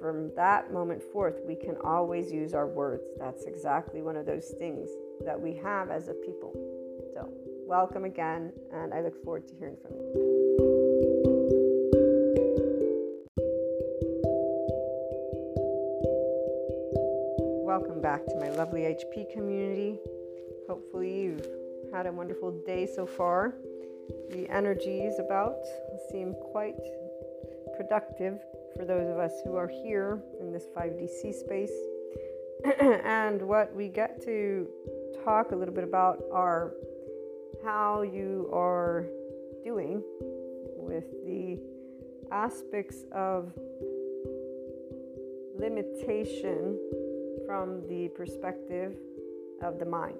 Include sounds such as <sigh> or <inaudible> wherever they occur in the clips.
from that moment forth, we can always use our words. That's exactly one of those things that we have as a people. So, welcome again, and I look forward to hearing from you. welcome back to my lovely HP community. Hopefully, you've had a wonderful day so far. The energies about seem quite productive for those of us who are here in this 5DC space. <clears throat> and what we get to talk a little bit about are how you are doing with the aspects of limitation from the perspective of the mind.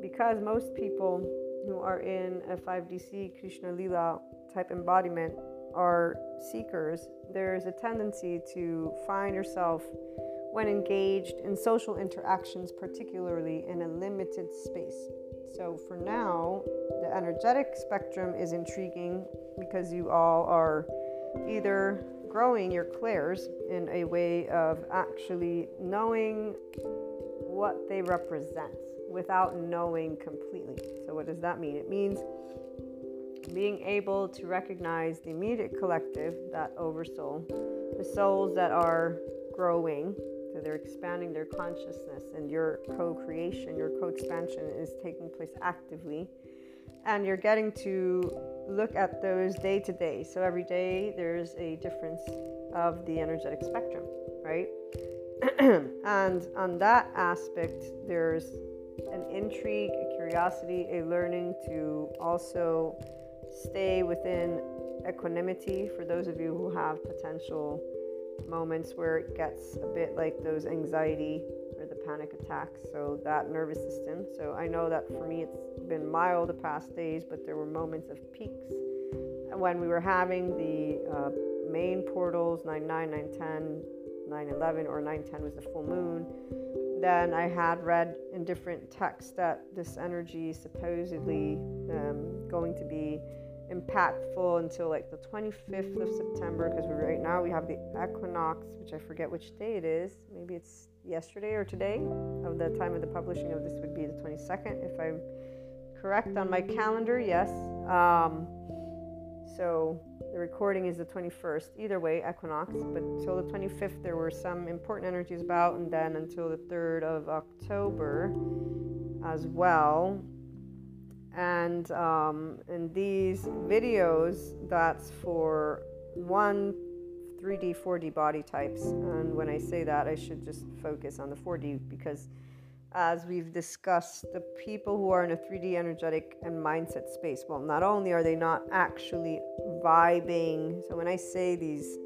Because most people who are in a 5DC Krishna Lila type embodiment are seekers, there's a tendency to find yourself when engaged in social interactions, particularly in a limited space. So, for now, the energetic spectrum is intriguing because you all are either growing your clairs in a way of actually knowing what they represent without knowing completely. So, what does that mean? It means being able to recognize the immediate collective, that oversoul, the souls that are growing, so they're expanding their consciousness, and your co creation, your co expansion is taking place actively. And you're getting to look at those day to day. So every day there's a difference of the energetic spectrum, right? <clears throat> and on that aspect, there's an intrigue, a curiosity, a learning to also stay within equanimity for those of you who have potential moments where it gets a bit like those anxiety or the panic attacks. So, that nervous system. So, I know that for me it's been mild the past days, but there were moments of peaks when we were having the uh, main portals 9 9, 9 10, 9 11, or 9 10 was the full moon then I had read in different texts that this energy is supposedly um, going to be impactful until like the 25th of September because right now we have the equinox, which I forget which day it is. Maybe it's yesterday or today. Of the time of the publishing of this would be the 22nd, if I'm correct on my calendar. Yes. Um, so the recording is the 21st. Either way, equinox. But until the 25th, there were some important energies about, and then until the 3rd of October as well. And um, in these videos, that's for one 3D, 4D body types. And when I say that, I should just focus on the 4D because as we've discussed, the people who are in a 3D energetic and mindset space, well, not only are they not actually vibing, so when I say these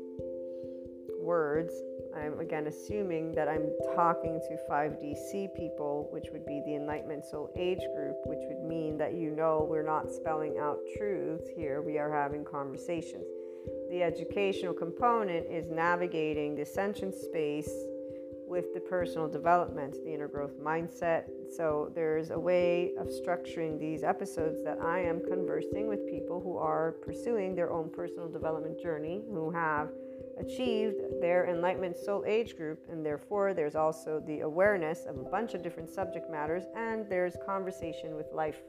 words, I'm again assuming that I'm talking to 5DC people, which would be the Enlightenment Soul Age group, which would mean that you know we're not spelling out truths here, we are having conversations. The educational component is navigating the ascension space with the personal development, the inner growth mindset. So there's a way of structuring these episodes that I am conversing with people who are pursuing their own personal development journey, who have achieved their enlightenment soul age group, and therefore there's also the awareness of a bunch of different subject matters, and there's conversation with life,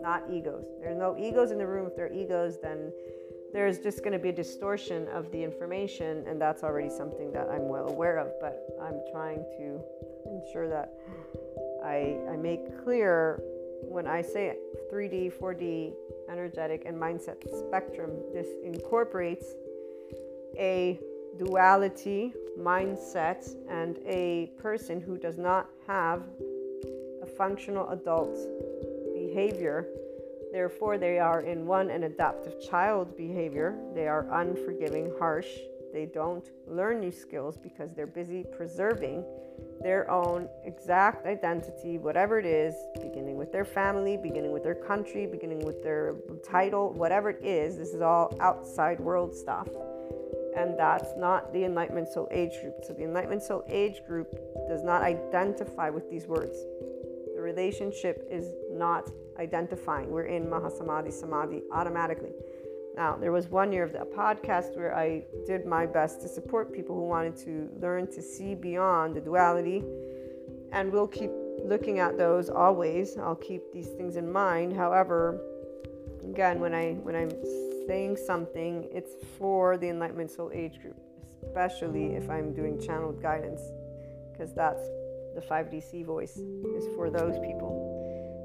not egos. There's no egos in the room. If there are egos, then there's just going to be a distortion of the information, and that's already something that I'm well aware of. But I'm trying to ensure that I, I make clear when I say 3D, 4D, energetic, and mindset spectrum, this incorporates a duality mindset and a person who does not have a functional adult behavior Therefore, they are in one an adaptive child behavior. They are unforgiving, harsh. They don't learn new skills because they're busy preserving their own exact identity, whatever it is, beginning with their family, beginning with their country, beginning with their title, whatever it is. This is all outside world stuff. And that's not the Enlightenment Soul Age group. So, the Enlightenment Soul Age group does not identify with these words. The relationship is not identifying. We're in Mahasamadhi Samadhi automatically. Now, there was one year of the podcast where I did my best to support people who wanted to learn to see beyond the duality, and we'll keep looking at those always. I'll keep these things in mind. However, again, when I when I'm saying something, it's for the Enlightenment Soul Age group, especially if I'm doing channeled guidance, because that's the 5DC voice is for those people.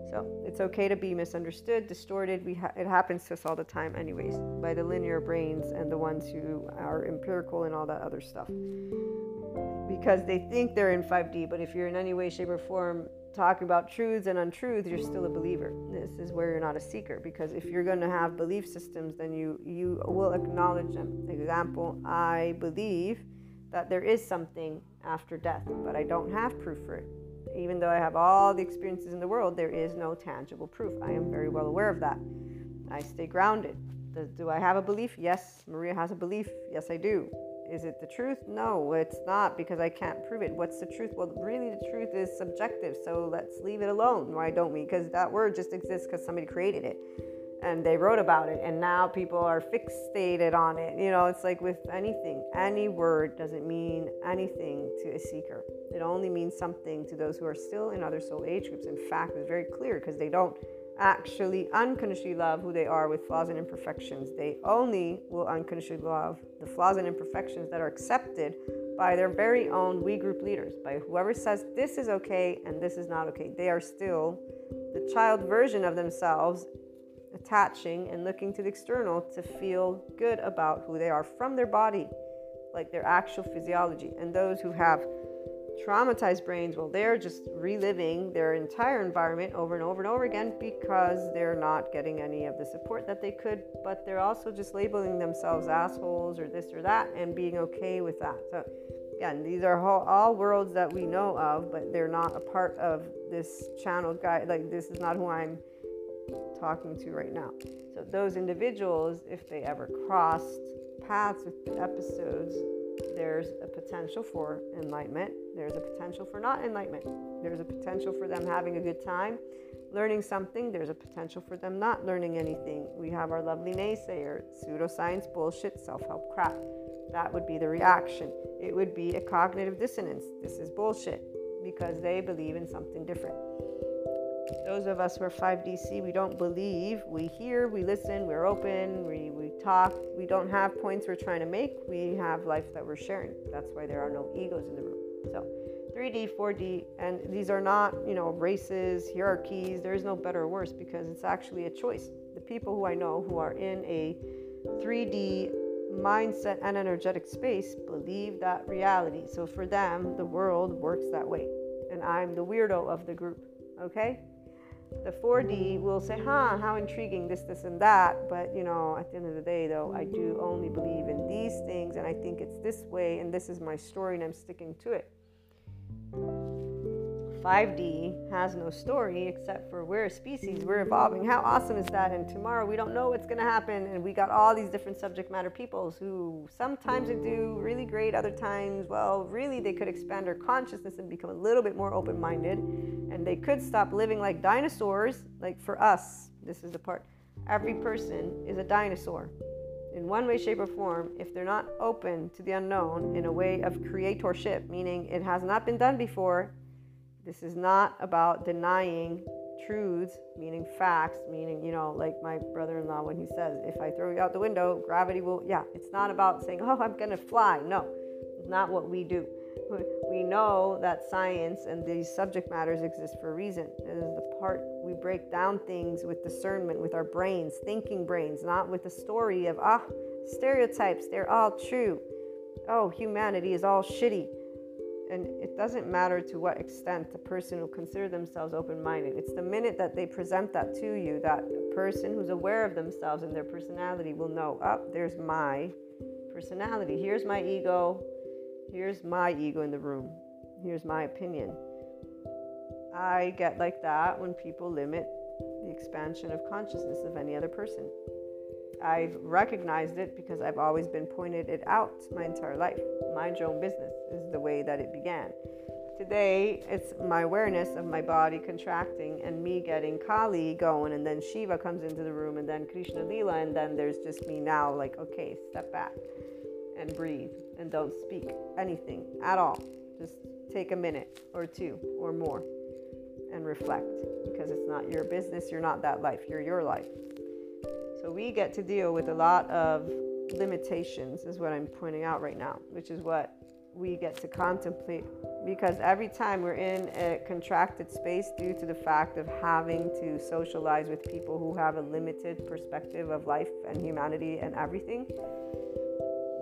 So it's okay to be misunderstood, distorted. We ha- it happens to us all the time, anyways, by the linear brains and the ones who are empirical and all that other stuff. Because they think they're in 5D, but if you're in any way, shape, or form talking about truths and untruths, you're still a believer. This is where you're not a seeker. Because if you're going to have belief systems, then you you will acknowledge them. Example: I believe that there is something after death, but I don't have proof for it. Even though I have all the experiences in the world, there is no tangible proof. I am very well aware of that. I stay grounded. Do I have a belief? Yes. Maria has a belief. Yes, I do. Is it the truth? No, it's not because I can't prove it. What's the truth? Well, really, the truth is subjective. So let's leave it alone. Why don't we? Because that word just exists because somebody created it and they wrote about it and now people are fixated on it you know it's like with anything any word doesn't mean anything to a seeker it only means something to those who are still in other soul age groups in fact it's very clear because they don't actually unconditionally love who they are with flaws and imperfections they only will unconditionally love the flaws and imperfections that are accepted by their very own we group leaders by whoever says this is okay and this is not okay they are still the child version of themselves attaching and looking to the external to feel good about who they are from their body, like their actual physiology. And those who have traumatized brains, well, they're just reliving their entire environment over and over and over again because they're not getting any of the support that they could, but they're also just labeling themselves assholes or this or that and being okay with that. So, again, these are all, worlds that we know of, but they're not a part of this channel guide. Like, this is not who I'm talking to right now. So, those individuals, if they ever crossed paths with the episodes, there's a potential for enlightenment. There's a potential for not enlightenment. There's a potential for them having a good time, learning something. There's a potential for them not learning anything. We have our lovely naysayer, pseudoscience, bullshit, self help crap. That would be the reaction. It would be a cognitive dissonance. This is bullshit because they believe in something different. Those of us who are 5DC, we don't believe. We hear, we listen, we're open, we, we talk. We don't have points we're trying to make. We have life that we're sharing. That's why there are no egos in the room. So 3D, 4D, and these are not, you know, races, hierarchies. There is no better or worse because it's actually a choice. The people who I know who are in a 3D mindset and energetic space believe that reality. So for them, the world works that way. And I'm the weirdo of the group. Okay? The 4D will say, huh, how intriguing, this, this, and that. But, you know, at the end of the day, though, I do only believe in these things and I think it's this way and this is my story and I'm sticking to it. 5D has no story except for we're a species, we're evolving. How awesome is that? And tomorrow we don't know what's going to happen. And we got all these different subject matter peoples who sometimes they do really great, other times, well, really they could expand their consciousness and become a little bit more open minded. And they could stop living like dinosaurs. Like for us, this is the part every person is a dinosaur in one way, shape, or form if they're not open to the unknown in a way of creatorship, meaning it has not been done before this is not about denying truths, meaning facts, meaning, you know, like my brother in law when he says, if I throw you out the window, gravity will, yeah, it's not about saying, oh, I'm going to fly. No, it's not what we do. <laughs> We know that science and these subject matters exist for a reason. It is the part we break down things with discernment, with our brains, thinking brains, not with the story of, ah, stereotypes, they're all true. Oh, humanity is all shitty. And it doesn't matter to what extent the person will consider themselves open minded. It's the minute that they present that to you that a person who's aware of themselves and their personality will know, oh, there's my personality. Here's my ego. Here's my ego in the room. Here's my opinion. I get like that when people limit the expansion of consciousness of any other person. I've recognized it because I've always been pointed it out my entire life. Mind your own business is the way that it began. Today, it's my awareness of my body contracting and me getting Kali going, and then Shiva comes into the room, and then Krishna Lila, and then there's just me now, like, okay, step back and breathe and don't speak anything at all. Just take a minute or two or more and reflect because it's not your business. You're not that life, you're your life. So we get to deal with a lot of limitations, is what I'm pointing out right now, which is what we get to contemplate. Because every time we're in a contracted space due to the fact of having to socialize with people who have a limited perspective of life and humanity and everything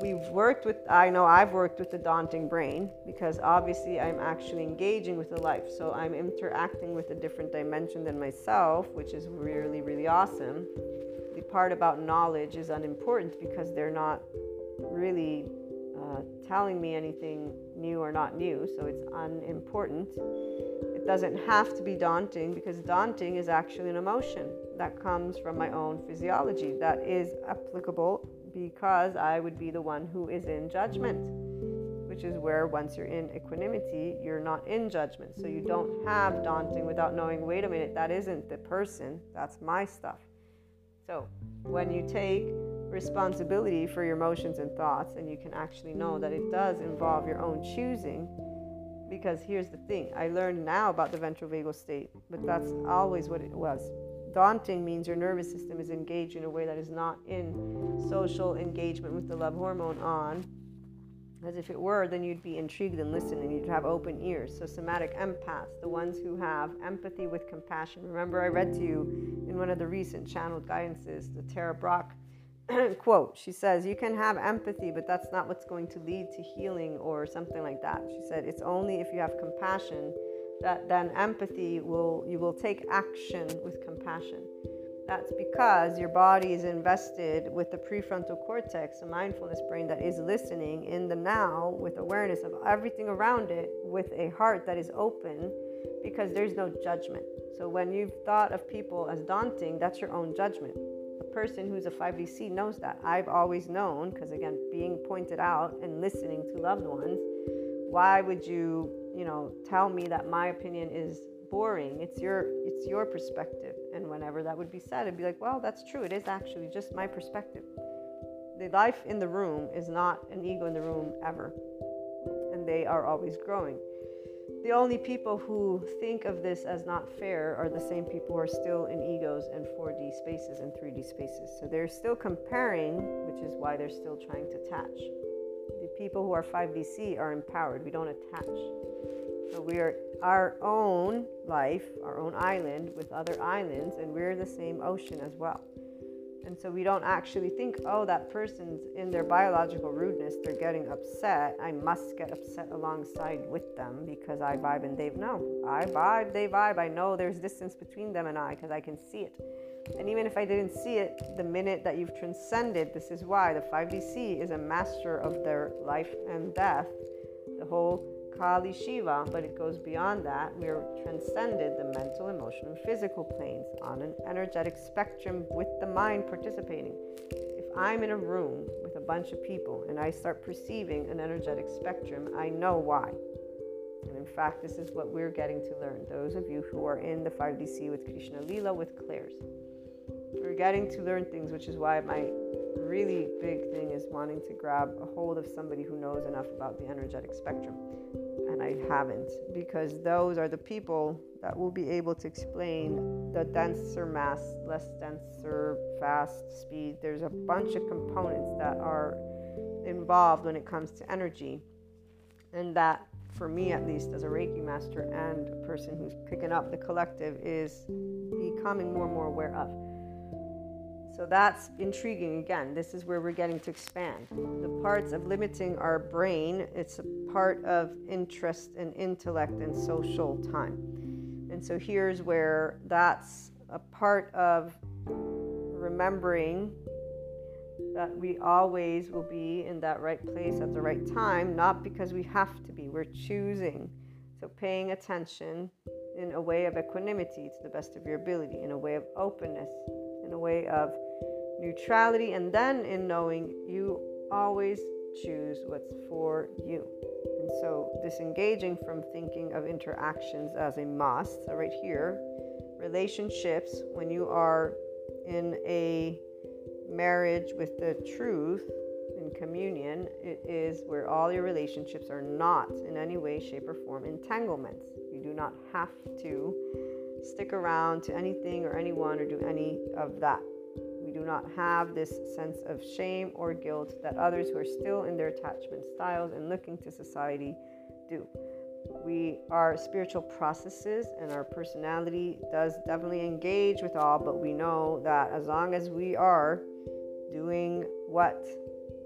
we've worked with i know i've worked with the daunting brain because obviously i'm actually engaging with the life. So i'm interacting with a different dimension than myself which is really really awesome part about knowledge is unimportant because they're not really uh, telling me anything new or not new, so it's unimportant. It doesn't have to be daunting because daunting is actually an emotion that comes from my own physiology that is applicable because I would be the one who is in judgment, which is where once you're in equanimity, you're not in judgment. So you don't have daunting without knowing, wait a minute, that isn't the person, that's my stuff. So when you take responsibility for your emotions and thoughts, and you can actually know that it does involve your own choosing. Because here's the thing I learned now about the ventral vagal state, but that's always what it was. Daunting means your nervous system is engaged in a way that is not in social engagement with the love hormone on. As if it were, then you'd be intrigued and listen and you'd have open ears. So, somatic empaths, the ones who have empathy with compassion. Remember, I read to you in one of the recent channeled guidances, the Tara Brach <clears throat> quote she says you can have empathy but that's not what's going to lead to healing or something like that she said it's only if you have compassion that then empathy will you will take action with compassion that's because your body is invested with the prefrontal cortex a mindfulness brain that is listening in the now with awareness of everything around it with a heart that is open because there's no judgment so when you've thought of people as daunting that's your own judgment A person who's a 5DC knows that. I've always known, because again, being pointed out and listening to loved ones, why would you, you know, tell me that my opinion is boring? It's your it's your perspective. And whenever that would be said, it'd be like, well, that's true. It is actually just my perspective. The life in the room is not an ego in the room ever. And they are always growing the only people who think of this as not fair are the same people who are still in egos and 4D spaces and 3D spaces. So they're still comparing, which is why they're still trying to attach. The people who are 5DC are empowered. We don't attach. So we are our own life, our own island with other islands, and we're the same ocean as well. And so we don't actually think, oh, that person's in their biological rudeness, they're getting upset. I must get upset alongside with them because I vibe and they no. I vibe, they vibe. I know there's distance between them and I because I can see it. And even if I didn't see it, the minute that you've transcended, this is why the 5DC is a master of their life and death. The whole Kali Shiva, but it goes beyond that. We are transcended the mental, emotional, and physical planes on an energetic spectrum with the mind participating. If I'm in a room with a bunch of people and I start perceiving an energetic spectrum, I know why. And in fact, this is what we're getting to learn. Those of you who are in the 5DC with Krishna Lila with clairs. We're getting to learn things, which is why my really big thing is wanting to grab a hold of somebody who knows enough about the energetic spectrum I haven't because those are the people that will be able to explain the denser mass, less denser, fast speed. There's a bunch of components that are involved when it comes to energy, and that, for me at least, as a Reiki master and a person who's picking up the collective, is becoming more and more aware of. So that's intriguing again. This is where we're getting to expand. The parts of limiting our brain, it's a part of interest and intellect and social time. And so here's where that's a part of remembering that we always will be in that right place at the right time, not because we have to be, we're choosing. So paying attention in a way of equanimity to the best of your ability, in a way of openness, in a way of neutrality, and then in knowing you always choose what's for you. And so, disengaging from thinking of interactions as a must. So, right here, relationships, when you are in a marriage with the truth in communion, it is where all your relationships are not in any way, shape, or form entanglements. You do not have to stick around to anything or anyone or do any of that do not have this sense of shame or guilt that others who are still in their attachment styles and looking to society do. We our spiritual processes and our personality does definitely engage with all, but we know that as long as we are doing what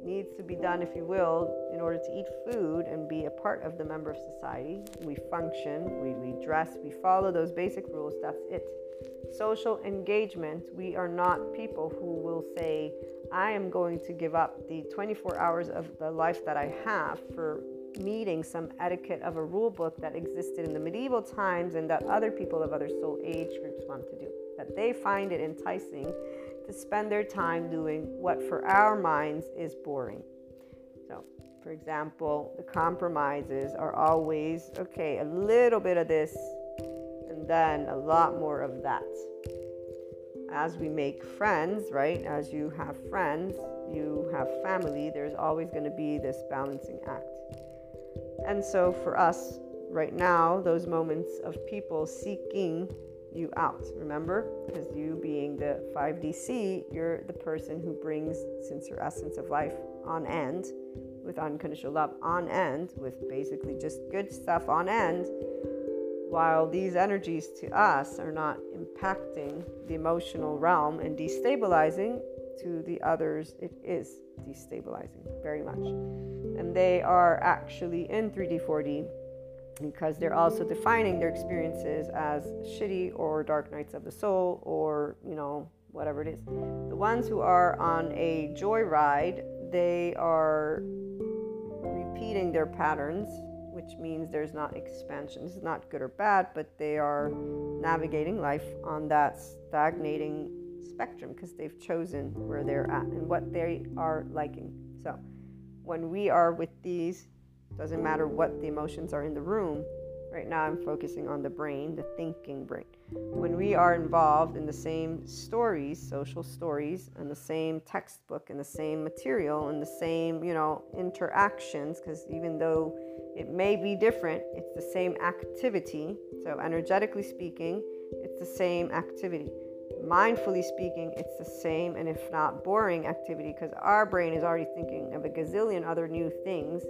needs to be done, if you will, in order to eat food and be a part of the member of society. We function, we, we dress, we follow those basic rules. That's it. Social engagement, we are not people who will say, I am going to give up the 24 hours of the life that I have for meeting some etiquette of a rule book that existed in the medieval times and that other people of other soul age groups want to do. That they find it enticing to spend their time doing what for our minds is boring. So, for example, the compromises are always okay, a little bit of this then a lot more of that. As we make friends, right? As you have friends, you have family, there's always going to be this balancing act. And so for us right now, those moments of people seeking you out. Remember? Because you being the 5DC, you're the person who brings, since your essence of life on end, with unconditional love on end, with basically just good stuff on end, while these energies to us are not impacting the emotional realm and destabilizing, to the others, it is destabilizing very much. And they are actually in 3D, 4D because they're also defining their experiences as shitty or dark nights of the soul or, you know, whatever it is. The ones who are on a joyride, they are repeating their patterns, which means there's not expansion. This is not good or bad, but they are navigating life on that stagnating spectrum because they've chosen where they're at and what they are liking. So when we are with these doesn't matter what the emotions are in the room. Right now, I'm focusing on the brain, the thinking brain. When we are involved in the same stories, social stories, and the same textbook, and the same material, and the same, you know, interactions, because even though it may be different, it's the same activity. So, energetically speaking, it's the same activity. Mindfully speaking, it's the same, and if not boring activity, because our brain is already thinking of a gazillion other new things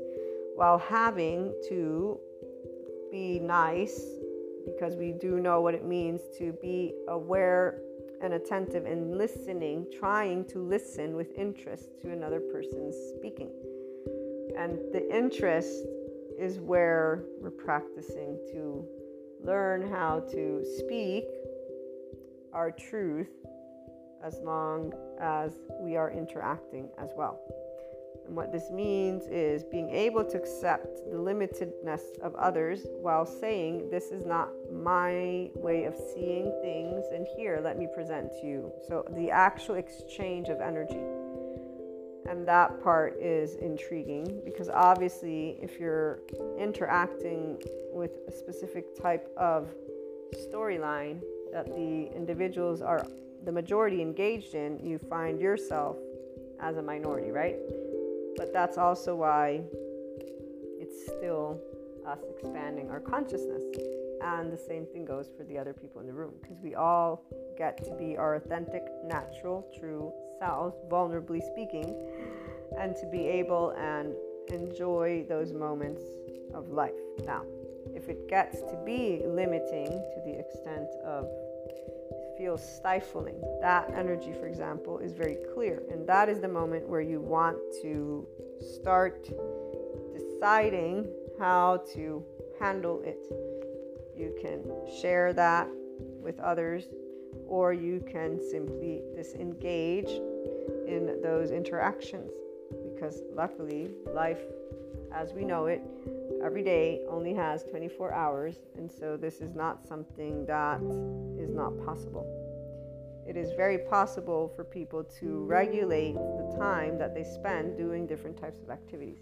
while having to be nice because we do know what it means to be aware and attentive and listening, trying to listen with interest to another person's speaking. And the interest is where we're practicing to learn how to speak our truth as long as we are interacting as well. And what this means is being able to accept the limitedness of others while saying, This is not my way of seeing things, and here, let me present to you. So, the actual exchange of energy. And that part is intriguing because obviously, if you're interacting with a specific type of storyline that the individuals are the majority engaged in, you find yourself as a minority, right? But that's also why it's still us expanding our consciousness. And the same thing goes for the other people in the room because we all get to be our authentic, natural, true selves, vulnerably speaking, and to be able and enjoy those moments of life. Now, if it gets to be limiting to the extent of feels stifling. That energy, for example, is very clear. And that is the moment where you want to start deciding how to handle it. You can share that with others, or you can simply disengage in those interactions because luckily, life as we know it every day only has 24 hours, and so this is not something that is not possible. It is very possible for people to regulate the time that they spend doing different types of activities.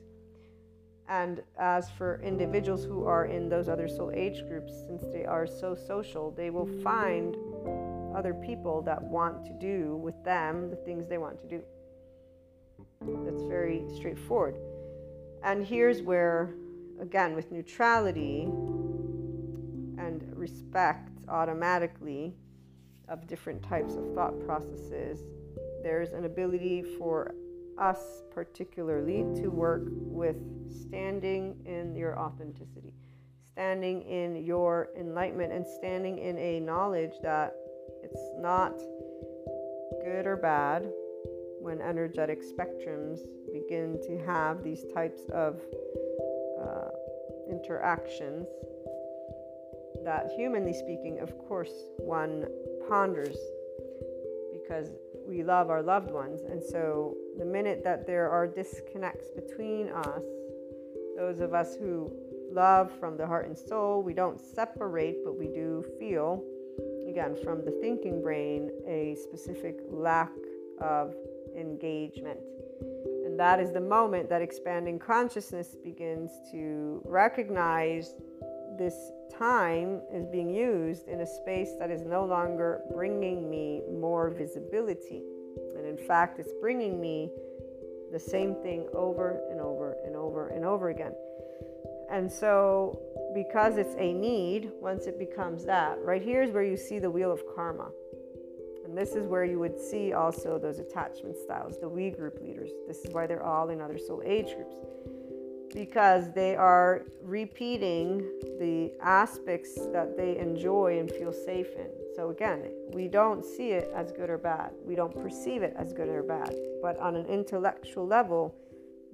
And as for individuals who are in those other soul age groups, since they are so social, they will find other people that want to do with them the things they want to do. That's very straightforward. And here's where again, with neutrality and respect automatically of different types of thought processes, there's an ability for us, particularly, to work with standing in your authenticity, standing in your enlightenment, and standing in a knowledge that it's not good or bad when energetic spectrums begin to have these types of uh, interactions that, humanly speaking, of course, one ponders because we love our loved ones. And so, the minute that there are disconnects between us, those of us who love from the heart and soul, we don't separate, but we do feel, again, from the thinking brain, a specific lack of engagement. And that is the moment that expanding consciousness begins to recognize this time is being used in a space that is no longer bringing me more visibility. And in fact, it's bringing me the same thing over and over and over and over again. And so, because it's a need, once it becomes that, right here is where you see the wheel of karma. And this is where you would see also those attachment styles, the we group leaders. This is why they're all in other soul age groups because they are repeating the aspects that they enjoy and feel safe in. So, again, we don't see it as good or bad. We don't perceive it as good or bad. But on an intellectual level,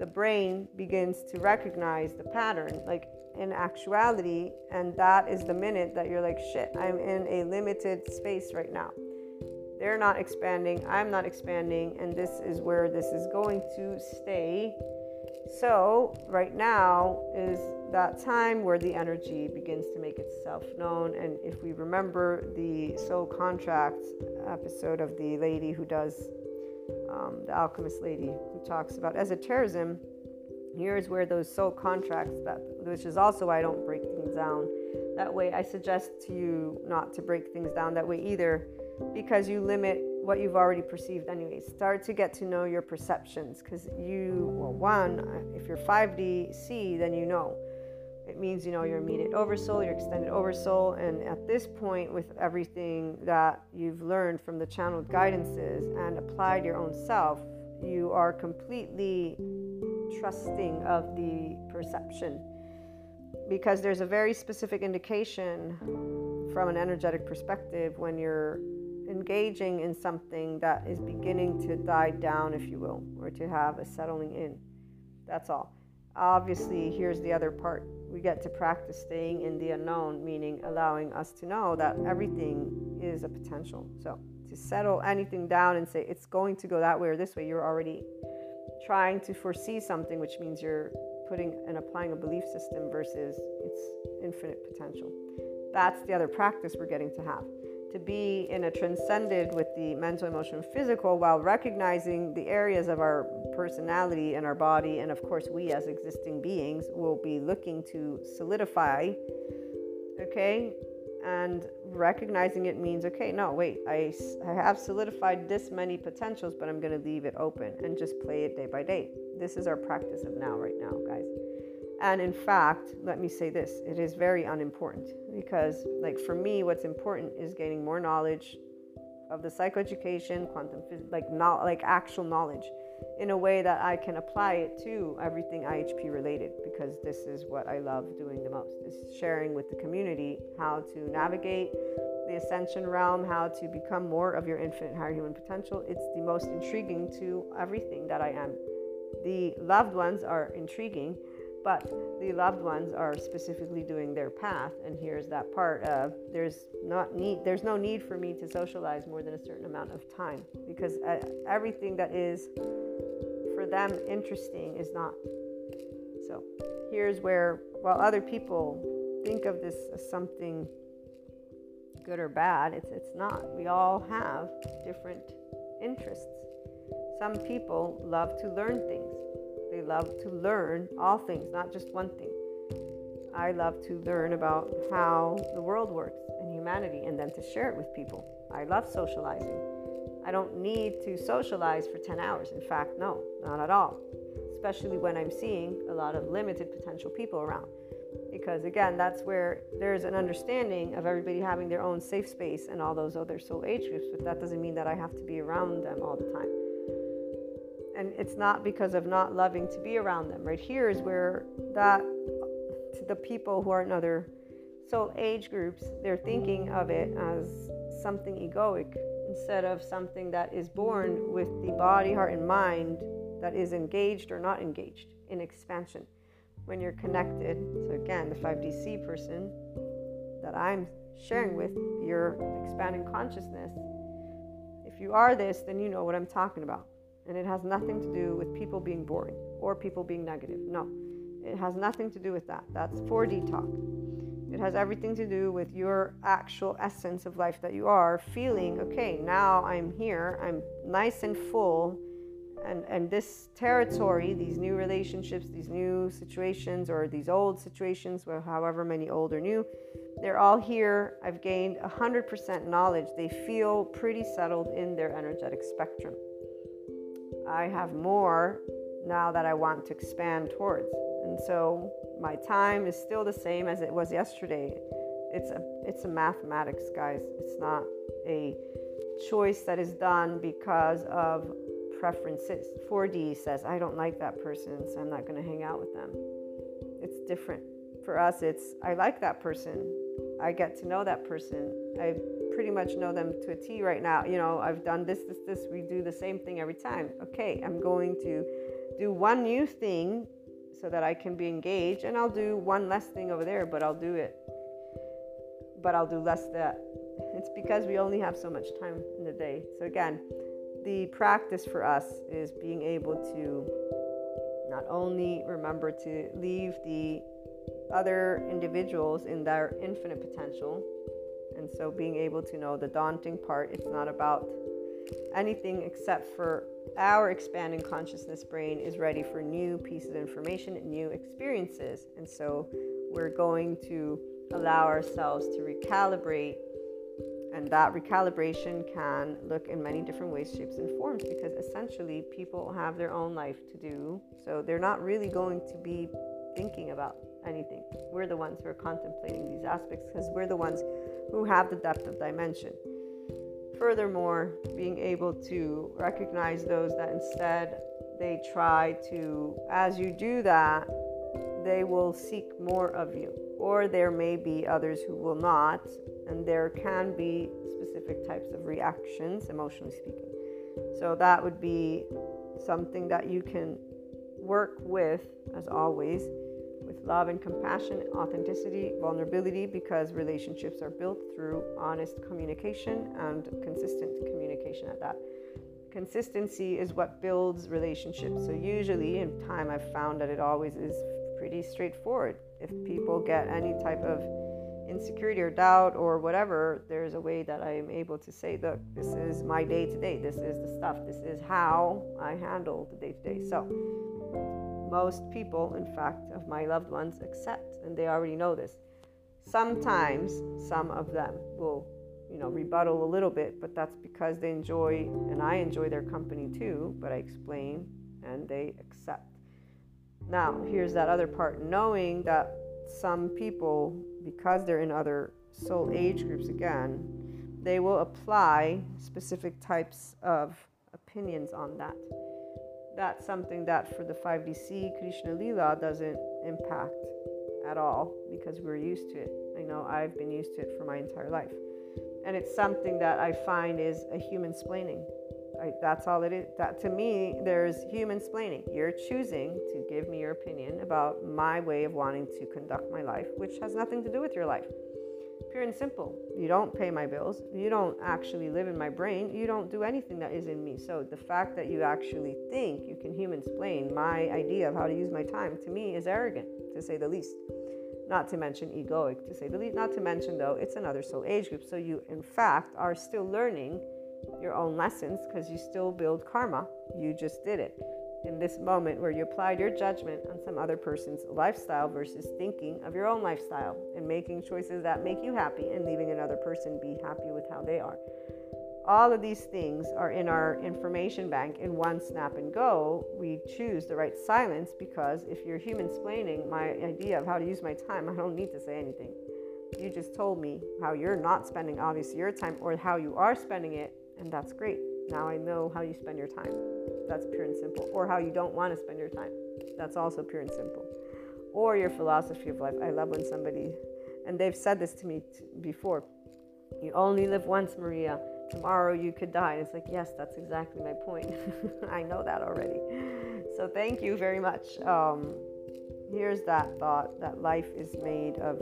the brain begins to recognize the pattern. Like in actuality, and that is the minute that you're like, shit, I'm in a limited space right now. They're not expanding, I'm not expanding, and this is where this is going to stay so, right now is that time where the energy begins to make itself known. And if we remember the soul contract episode of the lady who does, um, the alchemist lady talks about esotericism, here's where those soul contracts, that, which is also why I don't break things down. That way, I suggest to you not to break things down that way either, because you limit what you've already perceived anyways start to get to know your perceptions because you well one if you're 5d c then you know it means you know your immediate oversoul your extended oversoul and at this point with everything that you've learned from the channeled guidances and applied your own self you are completely trusting of the perception because there's a very specific indication from an energetic perspective when you're engaging in something that is beginning to die down, if you will, or to have a settling in. That's all. Obviously, here's the other part. We get to practice staying in the unknown, meaning allowing us to know that everything is a potential. So, to settle anything down and say it's going to go that way or this way, you're already trying to foresee something, which means you're putting and applying a belief system versus its infinite potential. That's the other practice we're getting to have to be in a transcended with the mental, emotional, physical while recognizing the areas of our personality and our body. And of course, we as existing beings will be looking to solidify, okay? And recognizing it means, okay, no, wait, I, I have solidified this many potentials, but I'm going to leave it open and just play it day by day. This is our practice of now, right now, guys. And in fact, let me say this it is very unimportant because, like, for me, what's important is gaining more knowledge of the psychoeducation, quantum, like, not like actual knowledge in a way that I can apply it to everything IHP related because this is what I love doing the most is sharing with the community how to navigate the ascension realm, how to become more of your infinite higher human potential. It's the most intriguing to everything that I am. The loved ones are intriguing but the loved ones are specifically doing their path and here's that part of there's not need there's no need for me to socialize more than a certain amount of time because uh, everything that is for them interesting is not so here's where while other people think of this as something good or bad it's it's not we all have different interests some people love to learn things they love to learn all things, not just one thing. I love to learn about how the world works and humanity and then to share it with people. I love socializing. I don't need to socialize for 10 hours. In fact, no, not at all. Especially when I'm seeing a lot of limited potential people around. because again that's where there's an understanding of everybody having their own safe space and all those other soul age groups but that doesn't mean that i have to be around them all the time and it's not because of not loving to be around them right here is where that to the people who are in other soul age groups they're thinking of it as something egoic instead of something that is born with the body heart and mind that is engaged or not engaged in expansion when you're connected. So, again, the 5DC person that I'm sharing with, your expanding consciousness. If you are this, then you know what I'm talking about. And it has nothing to do with people being boring or people being negative. No, it has nothing to do with that. That's 4D talk. It has everything to do with your actual essence of life that you are feeling, okay, now I'm here, I'm nice and full and and this territory these new relationships these new situations or these old situations however many old or new they're all here. I've gained 100% knowledge. They feel pretty settled in their energetic spectrum. I have more now that i want to expand towards and so my time is still the same as it was yesterday it's a it's a mathematics guys it's not a choice that is done because of preferences. 4D says, I don't like that person, so I'm not going to hang out with them. It's different. For us, it's, I like that person. I get to know that person. I pretty much know them to a T right now. You know, I've done this, this, this. We do the same thing every time. Okay, I'm going to do one new thing so that I can be engaged, and I'll do one less thing over there, but I'll do it. But I'll do less that. <laughs> It's because we only have so much time in the day. So, again, the practice for us is being able to not only remember to leave the other individuals in their infinite potential, and so being able to know the daunting part, it's not about anything except for our expanding consciousness brain is ready for new pieces of information and new experiences. And so we're going to allow ourselves to recalibrate and that recalibration can look in many different ways, shapes, and forms because essentially people have their own life to do. So they're not really going to be thinking about anything. We're the ones who are contemplating these aspects because we're the ones who have the depth of dimension. Furthermore, being able to recognize those that instead they try to, as you do that, they will seek more of you. Or there may be others who will not, and there can be specific types of reactions, emotionally speaking. So that would be something that you can work with, as always, with love and compassion, authenticity, vulnerability, because relationships are built through honest communication and consistent communication at that. Consistency is what builds relationships. So, usually, in time, I've found that it always is pretty straightforward. If people get any type of insecurity or doubt or whatever, there's a way that I am able to say, look, this is my day to day. This is the stuff. This is how I handle the day to day. So, most people, in fact, of my loved ones accept, and they already know this. Sometimes some of them will, you know, rebuttal a little bit, but that's because they enjoy, and I enjoy their company too, but I explain and they accept. Now, here's that other part knowing that some people, because they're in other soul age groups again, they will apply specific types of opinions on that. That's something that for the 5DC Krishna Lila doesn't impact at all because we're used to it. I know I've been used to it for my entire life. And it's something that I find is a human splaining. I, that's all it is. That to me, there's human splaining. You're choosing to give me your opinion about my way of wanting to conduct my life, which has nothing to do with your life. Pure and simple. You don't pay my bills. You don't actually live in my brain. You don't do anything that is in me. So the fact that you actually think you can human splain my idea of how to use my time to me is arrogant, to say the least. Not to mention egoic, to say the least. Not to mention, though, it's another soul age group. So you, in fact, are still learning your own lessons because you still build karma. You just did it. In this moment where you applied your judgment on some other person's lifestyle versus thinking of your own lifestyle and making choices that make you happy and leaving another person be happy with how they are. all of these things are in our information bank in one snap and go. We choose the right silence because if you're human splaining my idea of how to use my time, I don't need to say anything. You just told me how you're not spending obviously your time or how you are spending it, and that's great. Now I know how you spend your time. That's pure and simple. Or how you don't want to spend your time. That's also pure and simple. Or your philosophy of life. I love when somebody, and they've said this to me t- before you only live once, Maria tomorrow you could die. And it's like, yes, that's exactly my point. <laughs> I know that already. So thank you very much. Um, here's that thought that life is made of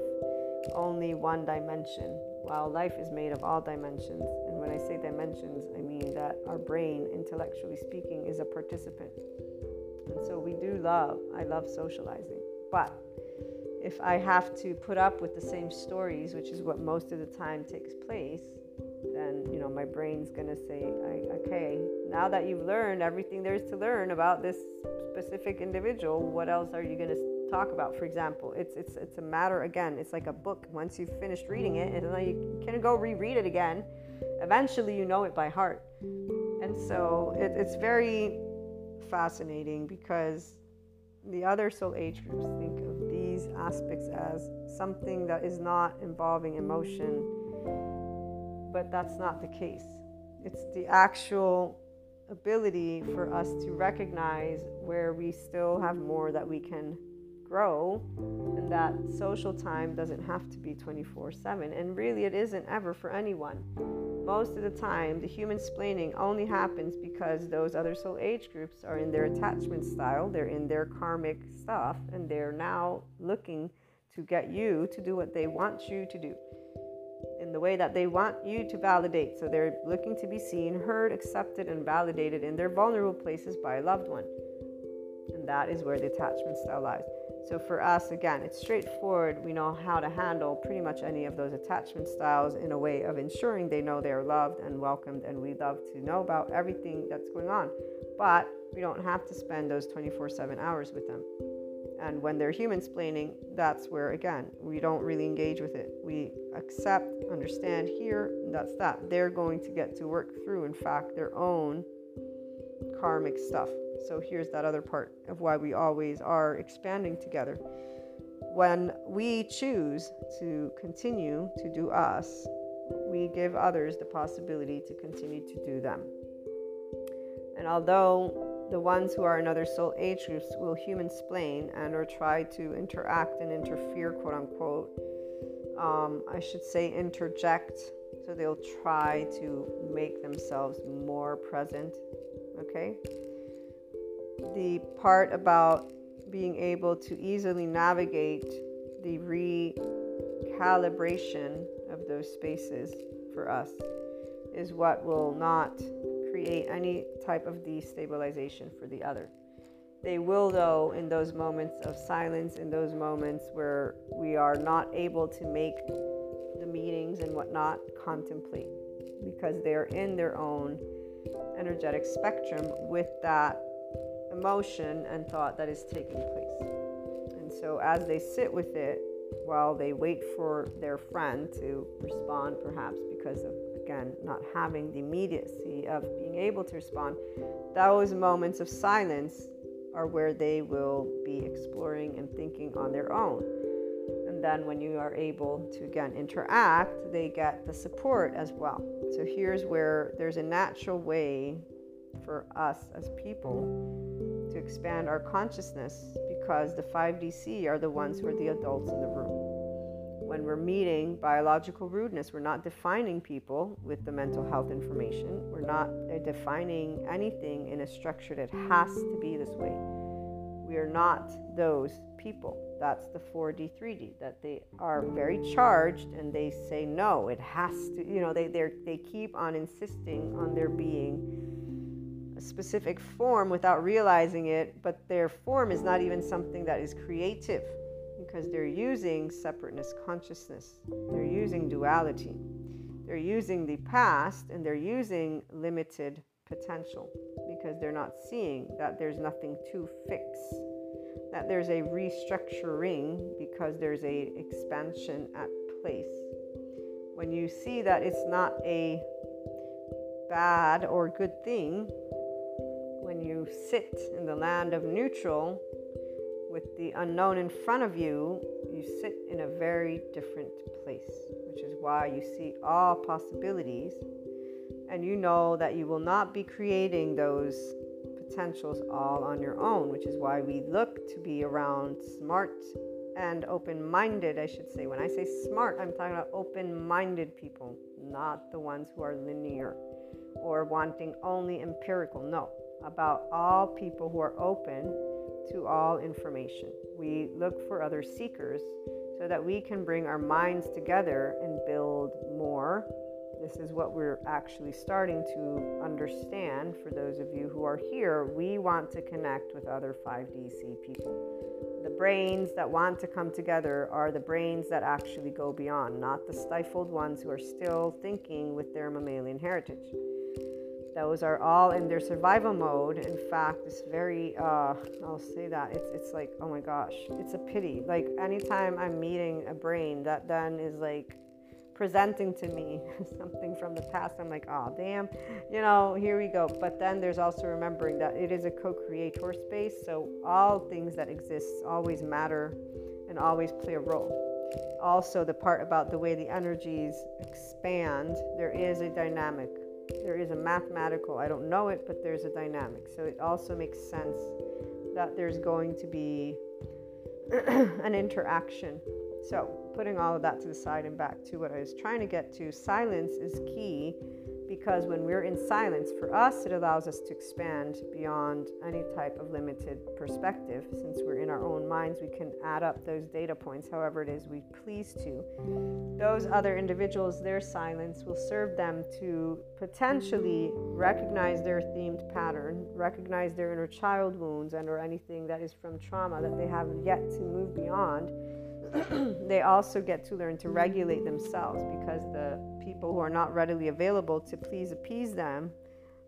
only one dimension, while life is made of all dimensions. And when I say dimensions, I mean that our brain, intellectually speaking, is a participant. And so we do love, I love socializing. But if I have to put up with the same stories, which is what most of the time takes place, then you know my brain's gonna say okay now that you've learned everything there is to learn about this specific individual what else are you gonna talk about for example it's it's it's a matter again it's like a book once you've finished reading it and then you can go reread it again eventually you know it by heart. And so it, it's very fascinating because the other soul age groups think of these aspects as something that is not involving emotion but that's not the case. It's the actual ability for us to recognize where we still have more that we can grow and that social time doesn't have to be 24 7 and really it isn't ever for anyone most of the time the human splaining only happens because those other soul age groups are in their attachment style they're in their karmic stuff and they're now looking to get you to do what they want you to do in the way that they want you to validate. So they're looking to be seen, heard, accepted, and validated in their vulnerable places by a loved one. That is where the attachment style lies. So for us, again, it's straightforward. We know how to handle pretty much any of those attachment styles in a way of ensuring they know they're loved and welcomed, and we love to know about everything that's going on. But we don't have to spend those 24 7 hours with them. And when they're human splaining, that's where, again, we don't really engage with it. We accept, understand, here, that's that. They're going to get to work through, in fact, their own karmic stuff. So here's that other part of why we always are expanding together. When we choose to continue to do us, we give others the possibility to continue to do them. And although the ones who are in other soul age groups will human splain and or try to interact and interfere, quote unquote. Um, I should say interject. So they'll try to make themselves more present. Okay. The part about being able to easily navigate the recalibration of those spaces for us is what will not create any type of destabilization for the other. They will, though, in those moments of silence, in those moments where we are not able to make the meetings and whatnot, contemplate because they're in their own energetic spectrum with that emotion and thought that is taking place. And so, as they sit with it while they wait for their friend to respond, perhaps because of again, not having the immediacy of being able to respond, those moments of silence are where they will be exploring and thinking on their own. And then when you are able to again interact, they get the support as well. So here's where there's a natural way for us as people to expand our consciousness because the 5DC are the ones who are the adults in the room when we're meeting biological rudeness, we're not defining people with the mental health information. We're not uh, defining anything in a structure that has to be this way. We are not those people. That's the 4D, 3D, that they are very charged and they say, no, it has to, you know, they, they keep on insisting on there being specific form without realizing it, but their form is not even something that is creative because they're using separateness consciousness, they're using duality, they're using the past, and they're using limited potential because they're not seeing that there's nothing to fix that there's a restructuring because there's a expansion at place. When you see that it's not a bad or good thing, when you sit in the land of neutral with the unknown in front of you, you sit in a very different place, which is why you see all possibilities and you know that you will not be creating those potentials all on your own, which is why we look to be around smart and open minded, I should say. When I say smart, I'm talking about open minded people, not the ones who are linear or wanting only empirical. No, about all people who are open to all information. We look for other seekers so that we can bring our minds together and build more this is what we're actually starting to understand for those of you who are here. We want to connect with other 5DC people. The brains that want to come together are the brains that actually go beyond, not the stifled ones who are still thinking with their mammalian heritage. Those are all in their survival mode. In fact, it's very, uh, I'll say that, it's, it's like, oh my gosh, it's a pity. Like, anytime I'm meeting a brain that then is like, presenting to me <laughs> something from the past, I'm like, oh, damn, you know, here we go. But then there's also remembering that it is a co creator space. So all things that exist always matter and always play a role. Also, the part about the way the energies expand, there is a dynamic. There is a mathematical, I don't know it, but there's a dynamic. So it also makes sense that there's going to be <clears throat> an interaction. So, putting all of that to the side and back to what I was trying to get to, silence is key because when we're in silence, for us, it allows us to expand beyond any type of limited perspective. Since we're in our own minds, we can add up those data points however it is we please to. Those other individuals, their silence will serve them to potentially recognize their themed pattern, recognize their inner child wounds and or anything that is from trauma that they have yet to move beyond <clears throat> they also get to learn to regulate themselves because the people who are not readily available to please appease them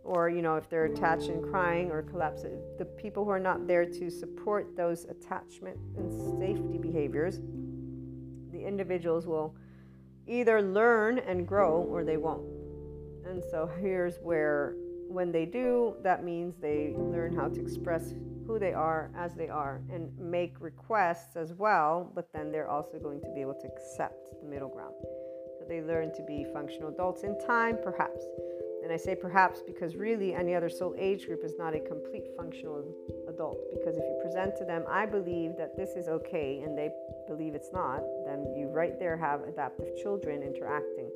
or you know if they're attached and crying or collapse the people who are not there to support those attachment and safety behaviors the individuals will either learn and grow or they won't. And so here's where when they do that means they learn how to express who they are as they are and make requests as well, but then they're also going to be able to accept the middle ground. So they learn to be functional adults in time, perhaps. And I say perhaps because really any other soul age group is not a complete functional adult. Because if you present to them, I believe that this is okay, and they believe it's not, then you right there have adaptive children interacting.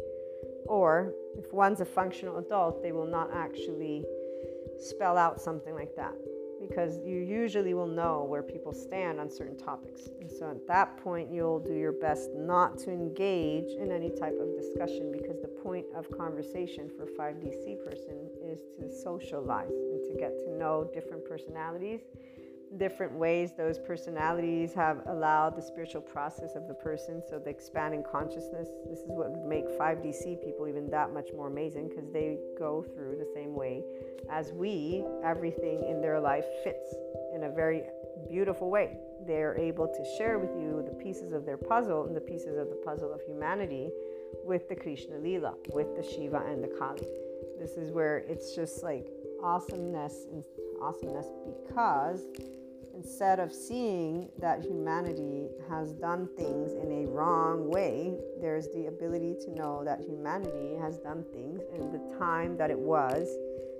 Or if one's a functional adult, they will not actually spell out something like that because you usually will know where people stand on certain topics. And so at that point, you'll do your best not to engage in any type of discussion because the point of conversation for 5DC person is to socialize and to get to know different personalities different ways those personalities have allowed the spiritual process of the person. So the expanding consciousness, this is what would make 5DC people even that much more amazing because they go through the same way as we. Everything in their life fits in a very beautiful way. They're able to share with you the pieces of their puzzle and the pieces of the puzzle of humanity with the Krishna Lila, with the Shiva and the Kali. This is where it's just like awesomeness and awesomeness because instead of seeing that humanity has done things in a wrong way, there's the ability to know that humanity has done things in the time that it was,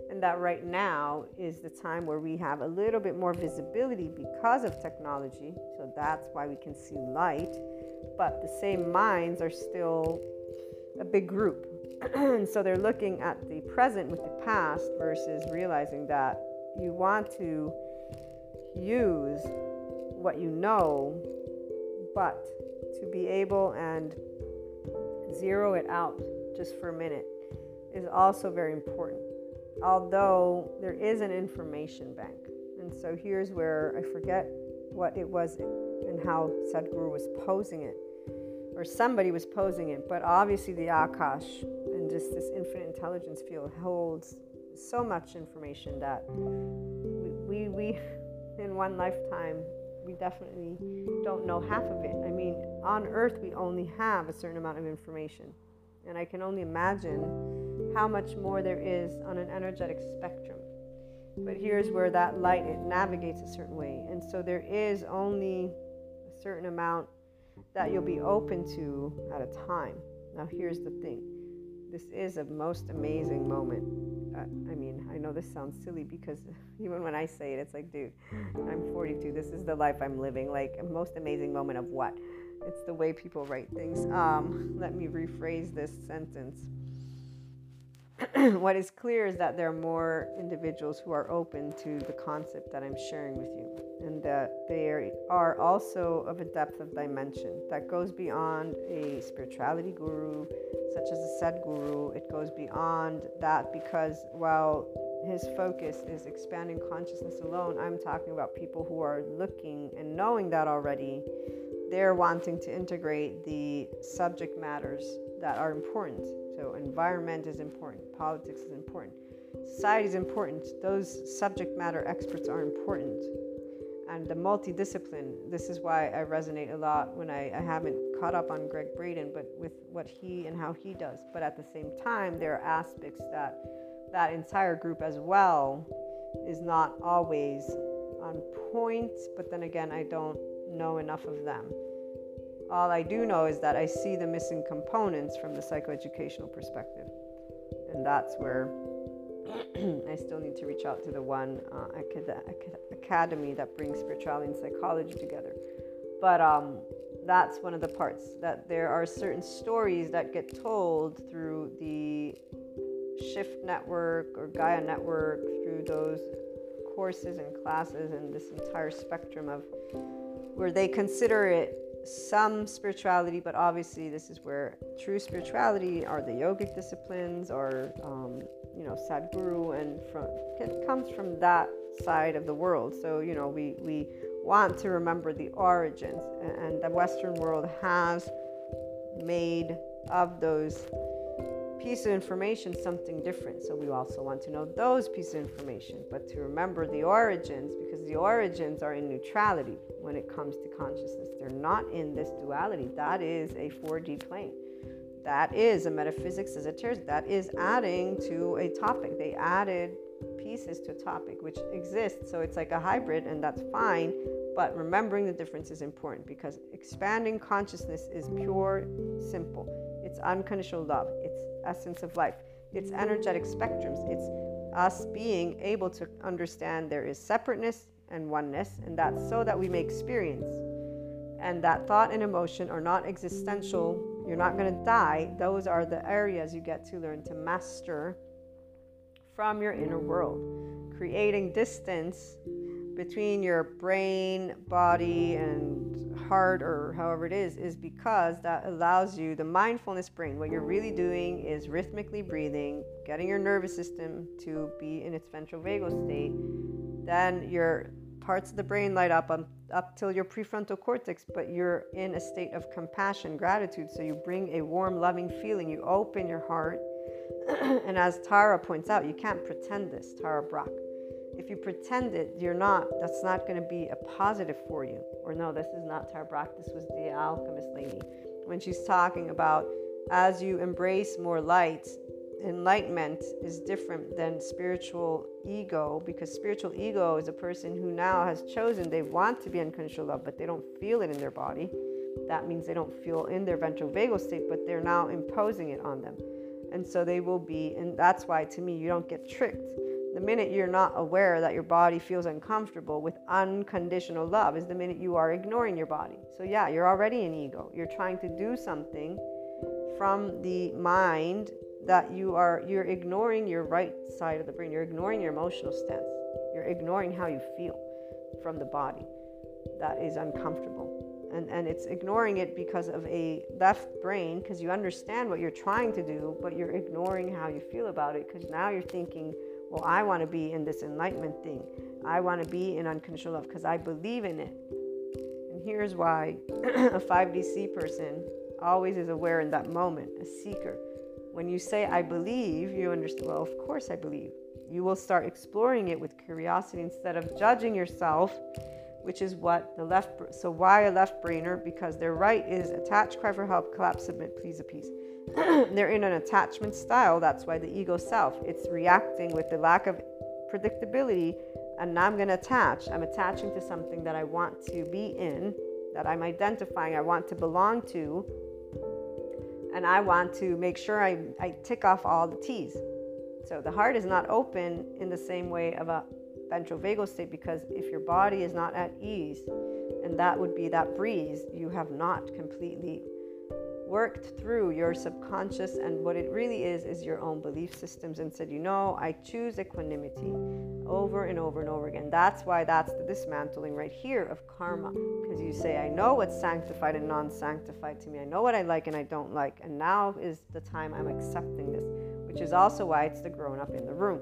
and that right now is the time where we have a little bit more visibility because of technology. So that's why we can see light, but the same minds are still a big group. <clears throat> so they're looking at the present with the past versus realizing that you want to use what you know, but to be able and zero it out just for a minute is also very important. Although there is an information bank. And so here's where I forget what it was and how Sadhguru was posing it, or somebody was posing it, but obviously the Akash and just this infinite intelligence field holds so much information that we, we, we <laughs> in one lifetime, we definitely don't know half of it. I mean, on earth, we only have a certain amount of information. And I can only imagine how much more there is on an energetic spectrum. But here's where that light it navigates a certain way. And so there is only a certain amount that you'll be open to at a time. Now here's the thing. This is a most amazing moment. I mean, I know this sounds silly because <laughs> even when I say it, it's like, dude, I'm 42. This is the life I'm living. Like, a most amazing moment of what? It's the way people write things. Um, let me rephrase this sentence. <clears throat> what is clear is that there are more individuals who are open to the concept that I'm sharing with you, and that they are also of a depth of dimension that goes beyond a spirituality guru, such as a Sadhguru. It goes beyond that because while his focus is expanding consciousness alone, I'm talking about people who are looking and knowing that already. They're wanting to integrate the subject matters that are important so, environment is important, politics is important, society is important. Those subject matter experts are important. And the multidiscipline, this is why I resonate a lot when I, I haven't caught up on Gregg Braden, but with what he and how he does. But at the same time, there are aspects that that entire group as well is not always on point, but then again, I don't know enough of them. All I do know is that I see the missing components from the psychoeducational perspective. And that's where <clears throat> I still need to reach out to the one uh, acad- academy that brings spirituality and psychology together. But um, that's one of the parts that there are certain stories that get told through the Shift Network or Gaia Network, through those courses and classes and this entire spectrum of where they consider it some spirituality, but obviously this is where true spirituality are the yogic disciplines, or um, you know Sadhguru, and from it comes from that side of the world. So you know we we want to remember the origins, and the Western world has made of those piece of information something different. So we also want to know those pieces of information, but to remember the origins the origins are in neutrality when it comes to consciousness. They're not in this duality. That is a 4D plane. That is a metaphysics as a esoteric. That is adding to a topic. They added pieces to a topic which exists. So it's like a hybrid, and that's fine. But remembering the difference is important because expanding consciousness is pure, simple. It's unconditional love. It's essence of life. It's energetic spectrums. It's us being able to understand there is separateness and oneness, and that's so that we may experience. And that thought and emotion are not existential. You're not going to die. Those are the areas you get to learn to master from your inner world, creating distance between your brain, body, and heart, or however it is, is because that allows you the mindfulness brain. What you're really doing is rhythmically breathing, getting your nervous system to be in its ventral vagal state. Then your parts of the brain light up um, up till your prefrontal cortex, but you're in a state of compassion, gratitude. So you bring a warm, loving feeling. You open your heart. <clears throat> and as Tara points out, you can't pretend this, Tara Brach if you pretend it, you're not, that's not going to be a positive for you. Or no, this is not Tara Brach, this was the alchemist lady. When she's talking about as you embrace more light, enlightenment is different than spiritual ego because spiritual ego is a person who now has chosen they want to be unconditional love, but they don't feel it in their body. That means they don't feel in their ventral vagal state, but they're now imposing it on them. And so they will be, and that's why to me, you don't get tricked the minute you're not aware that your body feels uncomfortable with unconditional love is the minute you are ignoring your body. So, yeah, you're already an ego. You're trying to do something from the mind that you are you're ignoring your right side of the brain. You're ignoring your emotional stance. You're ignoring how you feel from the body. That is uncomfortable. And, and it's ignoring it because of a left brain because you understand what you're trying to do but you're ignoring how you feel about it because now you're thinking well, I want to be in this enlightenment thing. I want to be in unconditional love because I believe in it. And here's why <clears throat> a 5DC person always is aware in that moment, a seeker. When you say, I believe, you understand, well, of course I believe. You will start exploring it with curiosity instead of judging yourself, which is what the left. So, why a left brainer? Because their right is attach, cry for help, collapse, submit, please, appease. <clears throat> they're in an attachment style. That's why the ego self, it's reacting with the lack of predictability. And now I'm going to attach. I'm attaching to something that I want to be in, that I'm identifying, I want to belong to. And I want to make sure I, I tick off all the T's. So the heart is not open in the same way of a ventral vagal state because if your body is not at ease, and that would be that breeze, you have not completely worked through your subconscious and what it really is is your own belief systems and said you know i choose equanimity over and over and over again. That's why that's the dismantling right here of karma because you say i know what's sanctified and non-sanctified to me. I know what i like and i don't like. And now is the time i'm accepting this which is also why it's the grown up in the room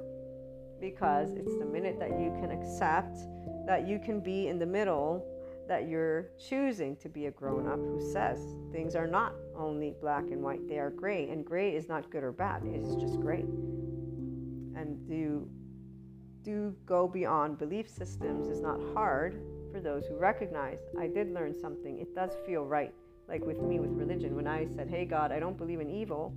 because it's the minute that you can accept that you can be in the middle that you're choosing to be a grown up who says things are not only black and white, they are gray. And gray is not good or bad, it is just gray. And do, do go beyond belief systems is not hard for those who recognize I did learn something. It does feel right. Like with me with religion, when I said, Hey God, I don't believe in evil,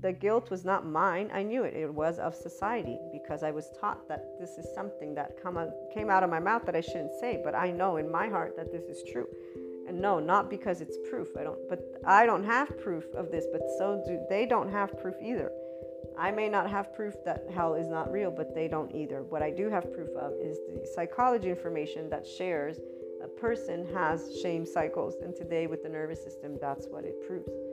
the guilt was not mine. I knew it. It was of society because I was taught that this is something that come came out of my mouth that I shouldn't say. But I know in my heart that this is true. And no, not because it's proof. I don't. But I don't have proof of this. But so do they. Don't have proof either. I may not have proof that hell is not real, but they don't either. What I do have proof of is the psychology information that shares a person has shame cycles, and today with the nervous system, that's what it proves.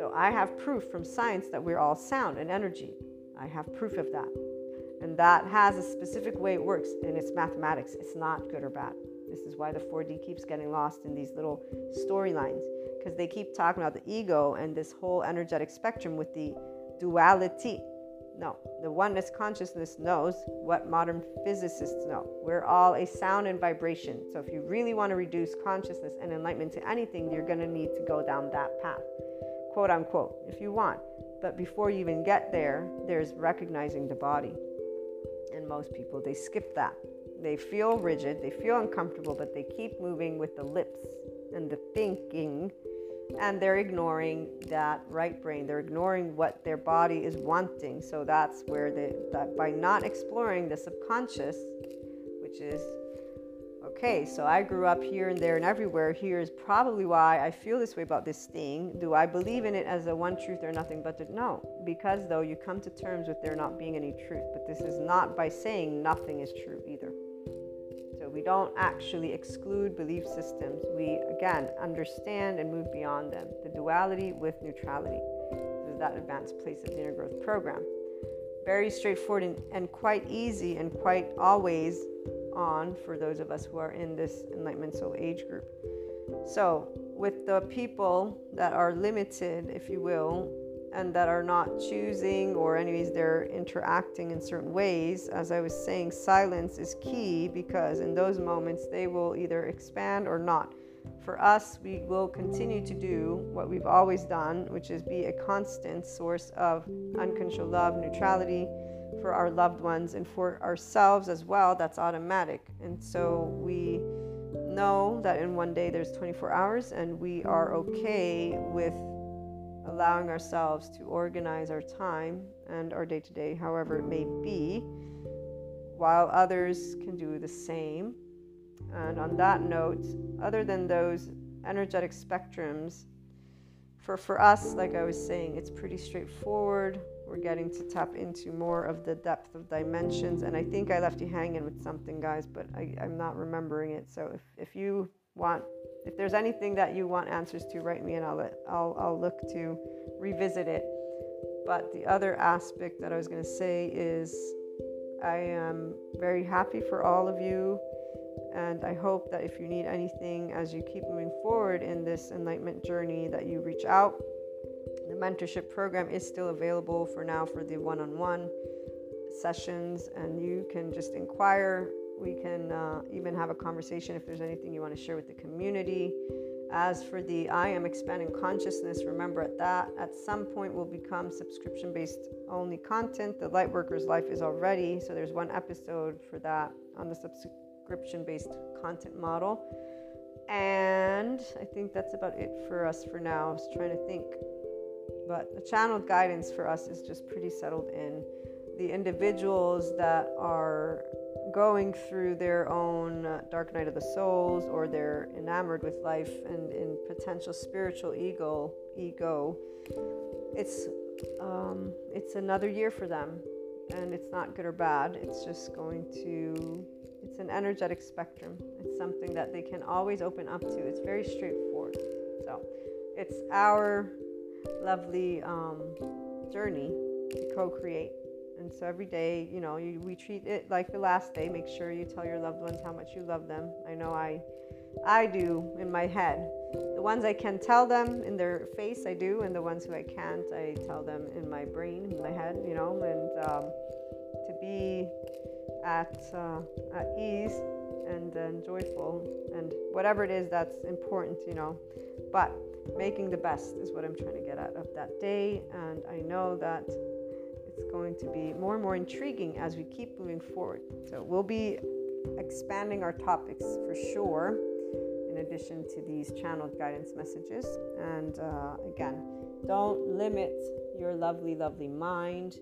So I have proof from science that we're all sound and energy. I have proof of that. And that has a specific way it works, and it's mathematics. It's not good or bad. This is why the 4D keeps getting lost in these little storylines because they keep talking about the ego and this whole energetic spectrum with the duality. No, the oneness consciousness knows what modern physicists know. We're all a sound and vibration. So if you really want to reduce consciousness and enlightenment to anything, you're going to need to go down that path quote unquote, if you want. But before you even get there, there's recognizing the body. And most people, they skip that. They feel rigid, they feel uncomfortable, but they keep moving with the lips and the thinking, and they're ignoring that right brain. They're ignoring what their body is wanting. So that's where they, that by not exploring the subconscious, which is okay, so I grew up here and there and everywhere. Here is probably why I feel this way about this thing. Do I believe in it as a one truth or nothing but the, no? Because though you come to terms with there not being any truth, but this is not by saying nothing is true either. So we don't actually exclude belief systems. We again understand and move beyond them. The duality with neutrality. This is that advanced place of the inner growth program. Very straightforward and, and quite easy and quite always on for those of us who are in this enlightenment soul age group. So, with the people that are limited, if you will, and that are not choosing, or, anyways, they're interacting in certain ways, as I was saying, silence is key because in those moments they will either expand or not. For us, we will continue to do what we've always done, which is be a constant source of uncontrolled love, neutrality, for our loved ones and for ourselves as well, that's automatic. And so we know that in one day there's 24 hours, and we are okay with allowing ourselves to organize our time and our day to day, however it may be, while others can do the same. And on that note, other than those energetic spectrums, for, for us, like I was saying, it's pretty straightforward we're getting to tap into more of the depth of dimensions. And I think I left you hanging with something, guys, but I, am not remembering it. So if, if you want, if there's anything that you want answers to, write me and I'll, let, I'll, I'll look to revisit it. But the other aspect that I was going to say is I am very happy for all of you. And I hope that if you need anything as you keep moving forward in this enlightenment journey, that you reach out mentorship program is still available for now for the one on one sessions, and you can just inquire. We can uh, even have a conversation if there's anything you want to share with the community. As for the I am expanding consciousness, remember at that at some point will become subscription based only content. The Lightworker's life is already, so there's one episode for that on the subscription based content model. And I think that's about it for us for now. I was trying to think but the channeled guidance for us is just pretty settled in. The individuals that are going through their own dark night of the souls or they're enamored with life and in potential spiritual ego ego it's um, it's another year for them and it's not good or bad. It's just going to it's an energetic spectrum. It's something that they can always open up to. It's very straightforward. So it's our lovely um, journey to co-create and so every day, you know, you, we treat it like the last day. Make sure you tell your loved ones how much you love them. I know I, I do in my head. The ones I can tell them in their face, I do, and the ones who I can't, I tell them in my brain, in my head, you know. And um, to be at uh, at ease and, and joyful, and whatever it is that's important, you know. But making the best is what I'm trying to get at of that day, and I know that it's going to be more and more intriguing as we keep moving forward. So we'll be expanding our topics for sure, in addition to these channeled guidance messages. And uh, again, don't limit your lovely, lovely mind.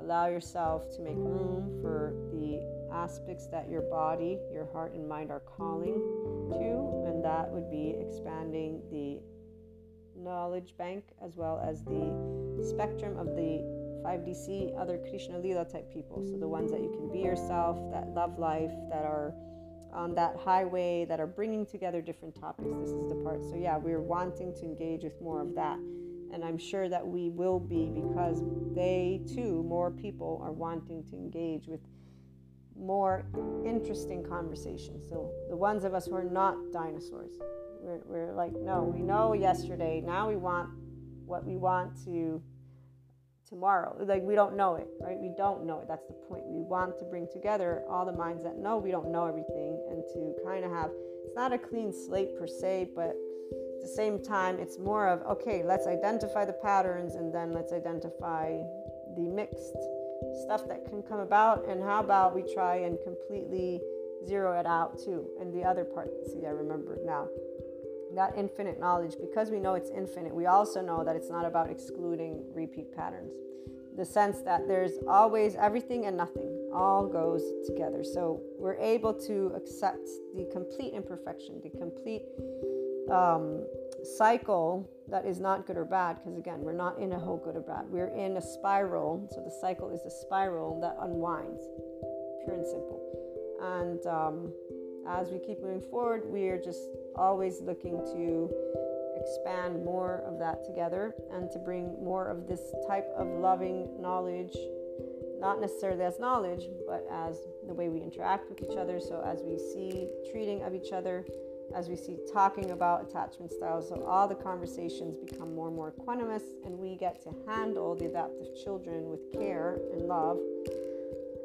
Allow yourself to make room for the aspects that your body, your heart, and mind are calling to, and that would be expanding the knowledge bank as well as the spectrum of the 5DC, other Krishna Lila type people. So the ones that you can be yourself, that love life, that are on that highway, that are bringing together different topics. This is the part. So yeah, we're wanting to engage with more of that. And I'm sure that we will be because they too, more people are wanting to engage with more interesting conversations. So the ones of us who are not dinosaurs, we're, we're like, no, we know yesterday. Now we want what we want to tomorrow. Like we don't know it, right? We don't know it. That's the point. We want to bring together all the minds that know we don't know everything and to kind of have it's not a clean slate per se, but at the same time, it's more of okay, let's identify the patterns and then let's identify the mixed stuff that can come about. And how about we try and completely zero it out too? And the other part, see, I remember now that infinite knowledge, because we know it's infinite, we also know that it's not about excluding repeat patterns. The sense that there's always everything and nothing all goes together. So we're able to accept the complete imperfection, the complete um, cycle that is not good or bad, because again, we're not in a whole good or bad. We're in a spiral. So the cycle is a spiral that unwinds, pure and simple. And um, as we keep moving forward, we are just always looking to expand more of that together and to bring more of this type of loving knowledge, not necessarily as knowledge, but as the way we interact with each other. So, as we see treating of each other, as we see talking about attachment styles, so all the conversations become more and more equanimous, and we get to handle the adaptive children with care and love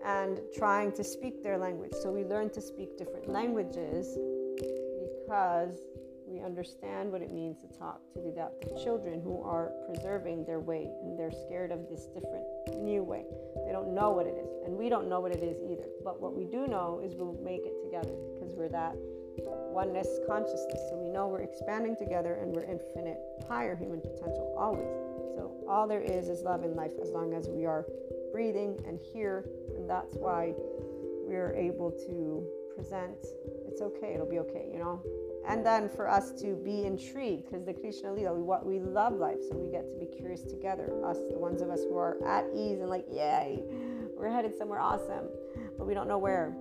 and trying to speak their language. So we learn to speak different languages because we understand what it means to talk to the adaptive children who are preserving their way and they're scared of this different new way. They don't know what it is, and we don't know what it is either. But what we do know is we'll make it together because we're that oneness consciousness. So we know we're expanding together and we're infinite, higher human potential always. So all there is is love in life as long as we are breathing and here, and that's why we're able to present. It's okay, it'll be okay, you know. And then for us to be intrigued, because the Krishna Lila, we, what, we love life, so we get to be curious together. Us, the ones of us who are at ease and like, yay, we're headed somewhere awesome, but we don't know where.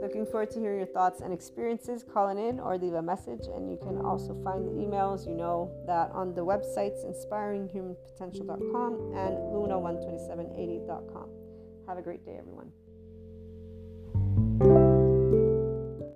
Looking forward to hearing your thoughts and experiences. Call in or leave a message, and you can also find the emails. You know that on the websites inspiringhumanpotential.com and luna12780.com. Have a great day, everyone.